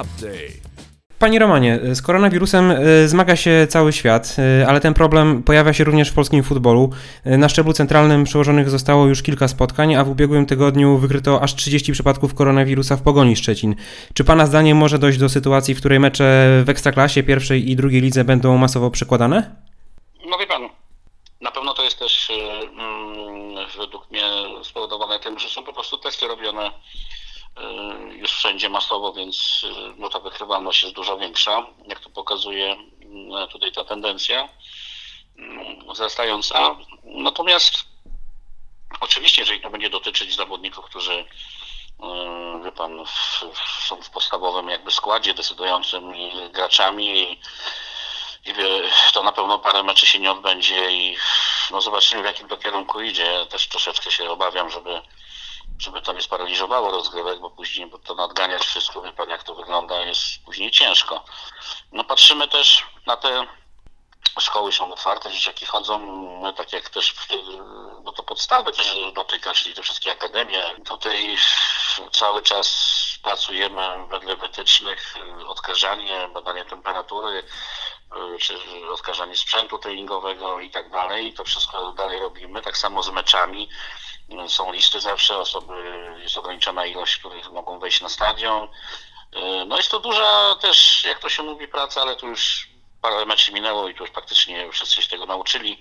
Update. Panie Romanie, z koronawirusem e, zmaga się cały świat, e, ale ten problem pojawia się również w polskim futbolu. Na szczeblu centralnym przełożonych zostało już kilka spotkań, a w ubiegłym tygodniu wykryto aż 30 przypadków koronawirusa w Pogoni Szczecin. Czy Pana zdaniem może dojść do sytuacji, w której mecze w Ekstraklasie pierwszej i drugiej lidze będą masowo przekładane? No wie Pan, na pewno to jest też mm, według mnie spowodowane tym, że są po prostu testy robione Y, już wszędzie masowo, więc y, no, ta wykrywalność jest dużo większa, jak to pokazuje y, tutaj ta tendencja wzrastająca. Natomiast oczywiście, jeżeli to będzie dotyczyć zawodników, którzy wie pan, w, są w podstawowym jakby składzie decydującym graczami i, i to na pewno parę meczy się nie odbędzie i no zobaczymy w jakim to kierunku idzie. Też troszeczkę się obawiam, żeby żeby to nie sparaliżowało rozgrywek, bo później bo to nadganiać wszystko, wie pan jak to wygląda, jest później ciężko. No patrzymy też na te szkoły są otwarte, dzieciaki chodzą, no, tak jak też, bo to podstawy też dotyka, czyli te wszystkie akademie. Tutaj cały czas pracujemy wedle wytycznych, odkażanie, badanie temperatury, czy odkażanie sprzętu treningowego i tak dalej. To wszystko dalej robimy, tak samo z meczami są listy zawsze, osoby, jest ograniczona ilość, których mogą wejść na stadion. E, no jest to duża też, jak to się mówi, praca, ale tu już parę meczy minęło i tu już praktycznie wszyscy się tego nauczyli.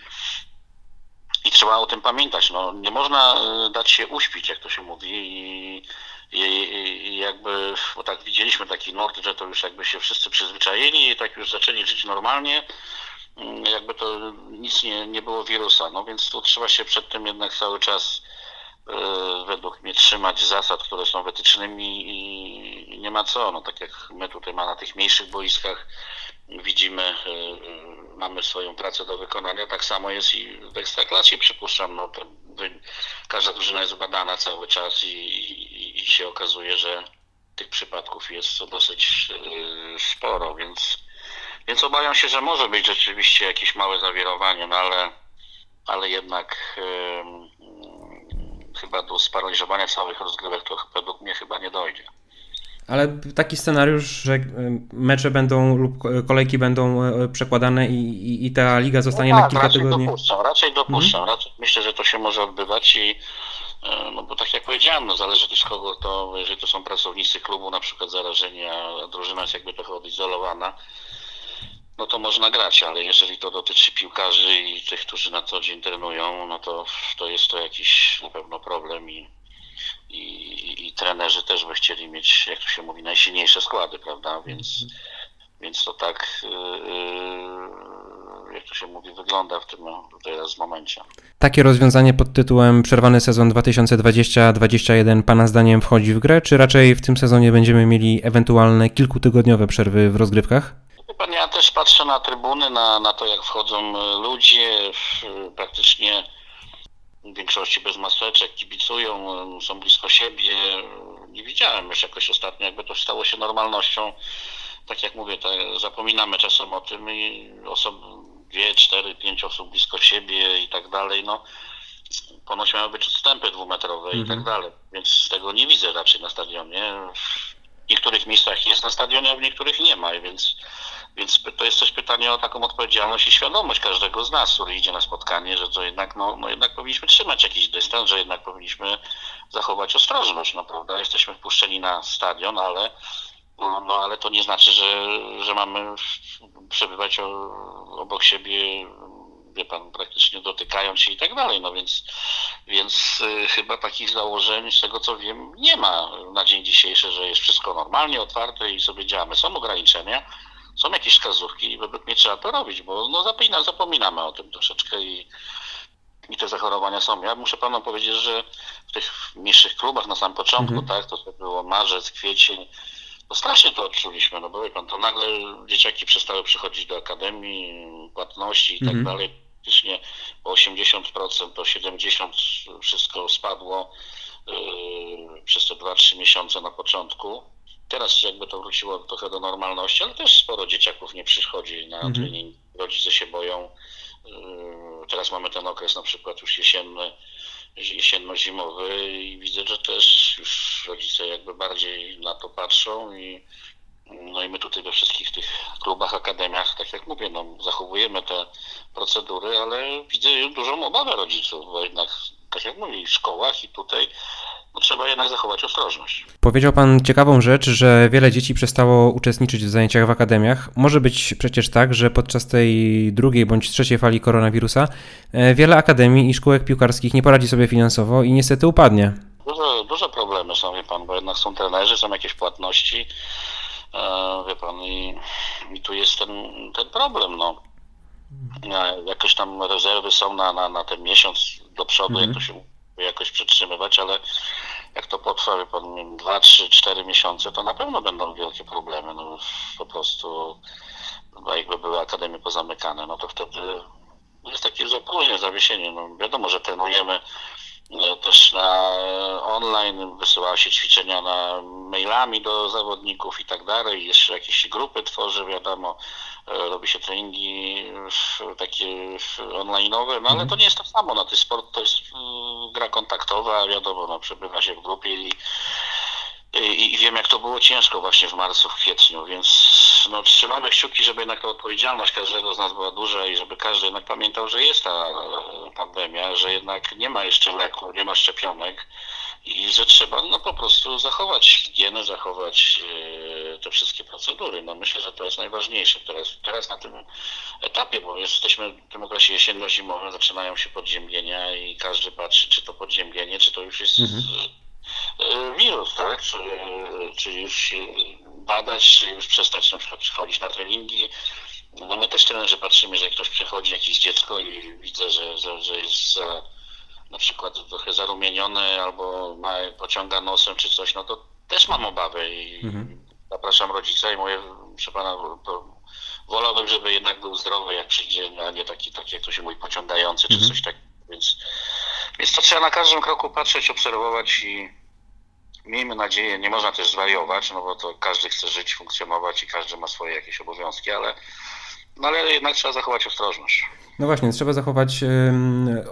I trzeba o tym pamiętać. No, nie można e, dać się uśpić, jak to się mówi. I, i, i jakby, bo tak widzieliśmy taki nurt, że to już jakby się wszyscy przyzwyczaili i tak już zaczęli żyć normalnie. Mm, jakby to nic nie, nie było wirusa. No więc tu trzeba się przed tym jednak cały czas według mnie trzymać zasad, które są wytycznymi i nie ma co. No, tak jak my tutaj ma na tych mniejszych boiskach widzimy, e, mamy swoją pracę do wykonania, tak samo jest i w Ekstraklasie przypuszczam, no, to, każda drużyna jest badana cały czas i, i, i się okazuje, że tych przypadków jest dosyć e, sporo, więc, więc obawiam się, że może być rzeczywiście jakieś małe zawirowanie, no ale, ale jednak chyba do sparaliżowania całych rozgrywek to według mnie chyba nie dojdzie. Ale taki scenariusz, że e, mecze będą lub kolejki będą e, przekładane i, i, i ta liga zostanie no tak, na kilka raczej tygodni. Dopuszczam, raczej dopuszczam. Mhm. Raczej myślę, że to się może odbywać i e, no bo tak jak powiedziałem, no zależy też kogo to, jeżeli to są pracownicy klubu na przykład zarażeni, a drużyna jest jakby trochę odizolowana, no to można grać, ale jeżeli to dotyczy piłkarzy i tych, którzy na co dzień trenują, no to, to jest to jakiś na pewno problem i, i, i trenerzy też by chcieli mieć, jak to się mówi, najsilniejsze składy, prawda? Więc, mm. więc to tak, yy, jak to się mówi, wygląda w tym teraz momencie. Takie rozwiązanie pod tytułem przerwany sezon 2020-2021 Pana zdaniem wchodzi w grę, czy raczej w tym sezonie będziemy mieli ewentualne kilkutygodniowe przerwy w rozgrywkach? Pan, ja też patrzę na trybuny, na, na to, jak wchodzą e, ludzie, praktycznie w większości bez maseczek, kibicują, e, są blisko siebie. Nie widziałem już jakoś ostatnio, jakby to stało się normalnością. Tak jak mówię, to zapominamy czasem o tym i osoby, dwie, cztery, pięć osób blisko siebie i tak dalej, no ponoć miały być odstępy dwumetrowe i tak mhm. dalej, więc tego nie widzę raczej na stadionie. W niektórych miejscach jest na stadionie, a w niektórych nie ma, więc więc to jest też pytanie o taką odpowiedzialność i świadomość każdego z nas, który idzie na spotkanie, że to jednak, no, no jednak powinniśmy trzymać jakiś dystans, że jednak powinniśmy zachować ostrożność, no prawda? Jesteśmy wpuszczeni na stadion, ale no, no ale to nie znaczy, że, że mamy przebywać obok siebie, wie pan, praktycznie dotykając się i tak dalej, no więc, więc y, chyba takich założeń, z tego co wiem, nie ma na dzień dzisiejszy, że jest wszystko normalnie, otwarte i sobie działamy. Są ograniczenia, są jakieś wskazówki i według mnie trzeba to robić, bo no zapomina, zapominamy o tym troszeczkę i, i te zachorowania są. Ja muszę panu powiedzieć, że w tych mniejszych klubach na samym początku, mhm. tak, to było marzec, kwiecień, to strasznie to odczuliśmy, no bo wie pan, to nagle dzieciaki przestały przychodzić do akademii, płatności i tak mhm. dalej. Praktycznie o 80%, o 70% wszystko spadło yy, przez te 2-3 miesiące na początku. Teraz jakby to wróciło trochę do normalności, ale też sporo dzieciaków nie przychodzi na mhm. trening. Rodzice się boją. Yy, teraz mamy ten okres na przykład już jesienny, jesienno-zimowy i widzę, że też już rodzice jakby bardziej na to patrzą i No i my tutaj we wszystkich tych klubach, akademiach, tak jak mówię, no, zachowujemy te procedury, ale widzę dużą obawę rodziców, bo jednak, tak jak mówię, w szkołach i tutaj trzeba jednak zachować ostrożność. Powiedział Pan ciekawą rzecz, że wiele dzieci przestało uczestniczyć w zajęciach w akademiach. Może być przecież tak, że podczas tej drugiej bądź trzeciej fali koronawirusa e, wiele akademii i szkółek piłkarskich nie poradzi sobie finansowo i niestety upadnie. Duże, duże problemy są, wie pan, bo jednak są trenerzy, są jakieś płatności, e, wie pan, i, i tu jest ten, ten problem, no. E, Jakoś tam rezerwy są na, na, na ten miesiąc do przodu, jak to się jakoś przetrzymywać, ale jak to potrwa, pan, nie wiem, 2, 3, 4 miesiące, to na pewno będą wielkie problemy, no po prostu, no, jakby były akademie pozamykane, no to wtedy jest takie zapóźnienie, zawiesienie, no wiadomo, że trenujemy e, też na online, wysyłają się ćwiczenia na mailami do zawodników i tak dalej, jeszcze jakieś grupy tworzy, wiadomo, robi się treningi e, takie online'owe, no ale to nie jest to samo, no to jest sport, to jest mm, gra kontaktowa, wiadomo, no przebywa się w grupie i i, I wiem, jak to było ciężko właśnie w marcu, w kwietniu, więc no, trzymamy kciuki, żeby jednak odpowiedzialność każdego z nas była duża i żeby każdy jednak pamiętał, że jest ta e, pandemia, że jednak nie ma jeszcze leku, nie ma szczepionek i że trzeba no, po prostu zachować higienę, zachować e, te wszystkie procedury. No, myślę, że to jest najważniejsze teraz, teraz na tym etapie, bo jesteśmy w tym okresie jesienno-zimowym, zaczynają się podziemlenia i każdy patrzy, czy to podziemlenie, czy to już jest e, wirus, tak? Czy, czy już się badać, czy już przestać na przykład przychodzić na treningi. No my też trenerzy patrzymy, że ktoś przychodzi, jakieś dziecko i widzę, że, że, że jest za, na przykład trochę zarumienione albo ma, pociąga nosem czy coś, no to też mam obawy i zapraszam rodzica i mówię, proszę pana, wolałbym, żeby jednak był zdrowy jak przyjdzie, a nie taki, taki jak to się mówi, pociągający czy coś takiego, więc, więc to trzeba na każdym kroku patrzeć, obserwować i miejmy nadzieję, nie można też zwariować, no bo to każdy chce żyć, funkcjonować i każdy ma swoje jakieś obowiązki, ale, no ale jednak trzeba zachować ostrożność. No właśnie, trzeba zachować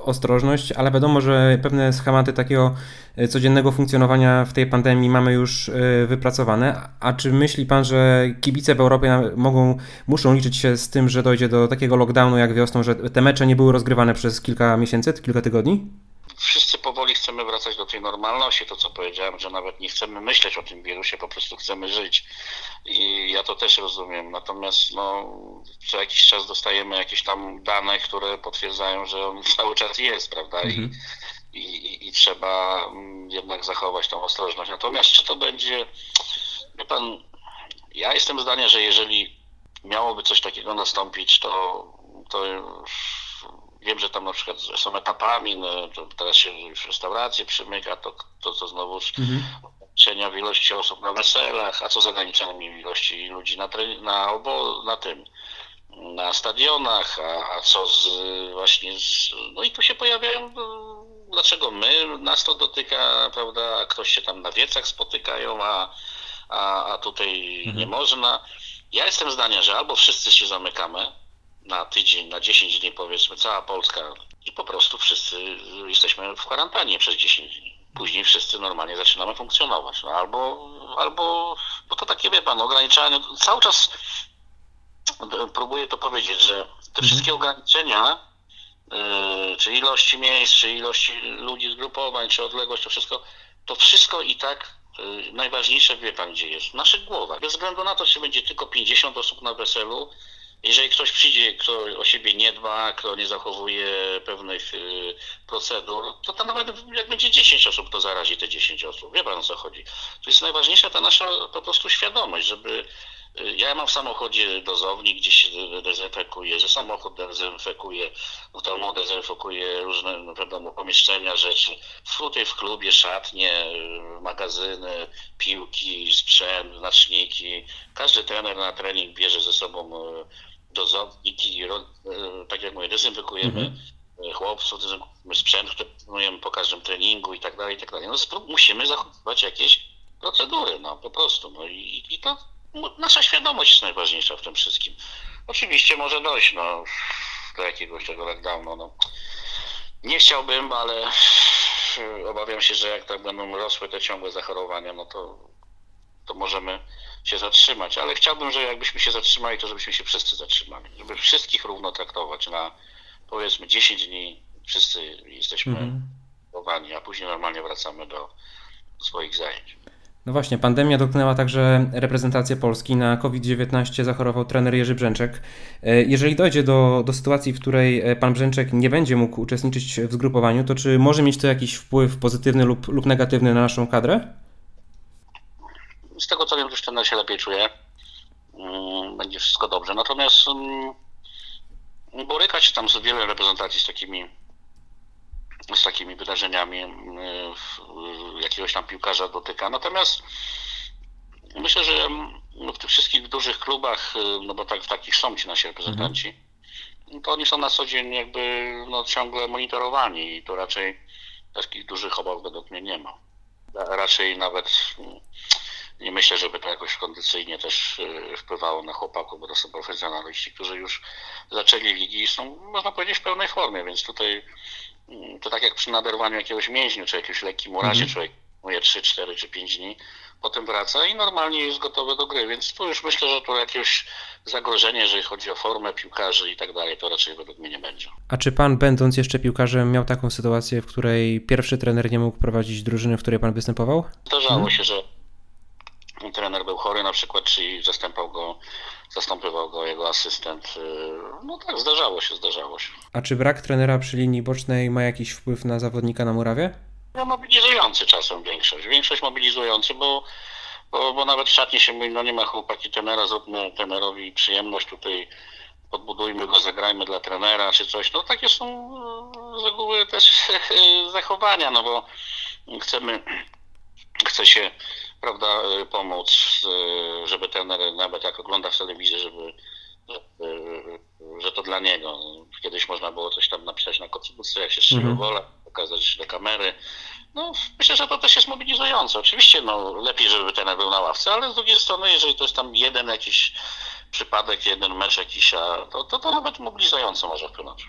ostrożność, ale wiadomo, że pewne schematy takiego y, codziennego funkcjonowania w tej pandemii mamy już y, wypracowane. A czy myśli pan, że kibice w Europie mogą, muszą liczyć się z tym, że dojdzie do takiego lockdownu jak wiosną, że te mecze nie były rozgrywane przez kilka miesięcy, kilka tygodni? Wszyscy powoli chcemy wracać do tej normalności, to co powiedziałem, że nawet nie chcemy myśleć o tym wirusie, po prostu chcemy żyć. I ja to też rozumiem. Natomiast no, co jakiś czas dostajemy jakieś tam dane, które potwierdzają, że on cały czas jest, prawda? I, i, i, i trzeba mm, jednak zachować tą ostrożność. Natomiast czy to będzie, wie pan, ja jestem zdania, że jeżeli miałoby coś takiego nastąpić, to, to już wiem, że tam na przykład są etapami, no, teraz się już restauracje przymyka, to, to, to znowu ograniczenia w ilości osób na weselach, a co z ograniczeniem ilości ludzi na, tre- na, obo, na tym, na stadionach, a, a co z właśnie z, no i tu się pojawiają, no, dlaczego my, nas to dotyka, prawda, a ktoś się tam na wiecach spotykają, a, a, a tutaj nie można. Ja jestem zdania, że albo wszyscy się zamykamy na tydzień, na 10 dni powiedzmy, cała Polska i po prostu wszyscy jesteśmy w kwarantannie przez 10 dni. Później wszyscy normalnie zaczynamy funkcjonować. No, albo, albo, bo to takie wie pan, ograniczanie, cały czas próbuję to powiedzieć, że te wszystkie ograniczenia, e, czy ilości miejsc, czy ilości ludzi, zgrupowań, czy odległość, to wszystko, to wszystko i tak e, najważniejsze wie pan gdzie jest, w naszych głowach. Bez względu na to, czy będzie tylko 50 osób na weselu, jeżeli ktoś przyjdzie, kto o siebie nie dba, kto nie zachowuje pewnych y, procedur, to tam nawet jak będzie 10 osób, to zarazi te 10 osób. Wie pan o co chodzi. To jest najważniejsza ta nasza po prostu świadomość, żeby ja mam w samochodzie dozownik, gdzie się dezynfekuje, że samochód dezynfekuje, w domu dezynfekuje różne, no wiadomo, pomieszczenia, rzeczy. W tutaj w klubie, szatnie, y, magazyny, piłki, sprzęt, znaczniki. Każdy trener na trening bierze ze sobą y, dozownik i ro- y, tak jak mówię, dezynfekujemy y, chłopców, dezynfekujemy sprzęt, który trenujemy po każdym treningu i tak dalej, i tak dalej. No musimy zachowywać jakieś procedury, no po prostu. No i, i to no, nasza świadomość jest najważniejsza w tym wszystkim. Oczywiście może dojść no, do jakiegoś tego lockdownu. No. Nie chciałbym, ale y, obawiam się, że jak tak będą rosły te ciągłe zachorowania, no to to możemy się zatrzymać, ale chciałbym, że jakbyśmy się zatrzymali, to żebyśmy się wszyscy zatrzymali, żeby wszystkich równo traktować na powiedzmy 10 dni, wszyscy jesteśmy chowani, a później normalnie wracamy do swoich zajęć. No właśnie, pandemia dotknęła także reprezentację Polski. Na COVID-19 zachorował trener Jerzy Brzęczek. E, Jeżeli dojdzie do, do sytuacji, w której e, pan Brzęczek nie będzie mógł uczestniczyć w zgrupowaniu, to czy może mieć to jakiś wpływ pozytywny lub, lub negatywny na naszą kadrę? Z tego co wiem, już ten się lepiej czuje. Mm, Będzie wszystko dobrze. Natomiast mm, boryka się tam z wiele reprezentacji z takimi z takimi wydarzeniami mm, jakiegoś tam piłkarza dotyka. Natomiast myślę, że mm, w tych wszystkich dużych klubach, y, no bo tak, w takich są ci nasi reprezentanci, to oni są na co dzień jakby no, ciągle monitorowani i to raczej takich dużych obaw według mnie nie ma. Ra- Raczej nawet mm, nie myślę, żeby to jakoś kondycyjnie też y, wpływało na chłopaków, bo to są profesjonaliści, którzy już zaczęli ligi i są, można powiedzieć, w pełnej formie, więc tutaj to tak jak przy naderwaniu jakiegoś mięśniu, czy jakimś lekkim urazie, Mhm. człowiek muje 3, 4 czy 5 dni, potem wraca i normalnie jest gotowy do gry, więc tu już myślę, że to jakieś zagrożenie, jeżeli chodzi o formę piłkarzy i tak dalej, to raczej według mnie nie będzie. A czy pan, będąc jeszcze piłkarzem, miał taką sytuację, w której pierwszy trener nie mógł prowadzić drużyny, w której pan występował? Zdarzało Mhm. się, że trener był chory na przykład, czyli zastępował go, zastępował go jego asystent. No tak, zdarzało się, zdarzało się. A czy brak trenera przy linii bocznej ma jakiś wpływ na zawodnika na murawie? No mobilizujący czasem większość. Większość mobilizujący, bo, bo, bo nawet w szatni się mówi, no nie ma chłopaki trenera, zróbmy trenerowi przyjemność tutaj, podbudujmy go, zagrajmy dla trenera czy coś. No takie są e, z reguły też zachowania, no bo chcemy, chce się, prawda, e, pomóc, e, żeby trener nawet jak ogląda w telewizji, żeby, żeby że to dla niego. Kiedyś można było coś tam napisać na kocybuce, jak się strzelił Mhm. gola, pokazać do kamery. No, myślę, że to też jest mobilizujące. Oczywiście, no, lepiej, żeby ten był na ławce, ale z drugiej strony, jeżeli to jest tam jeden jakiś przypadek, jeden mecz jakiś, a to, to, to nawet mobilizująco może wpłynąć.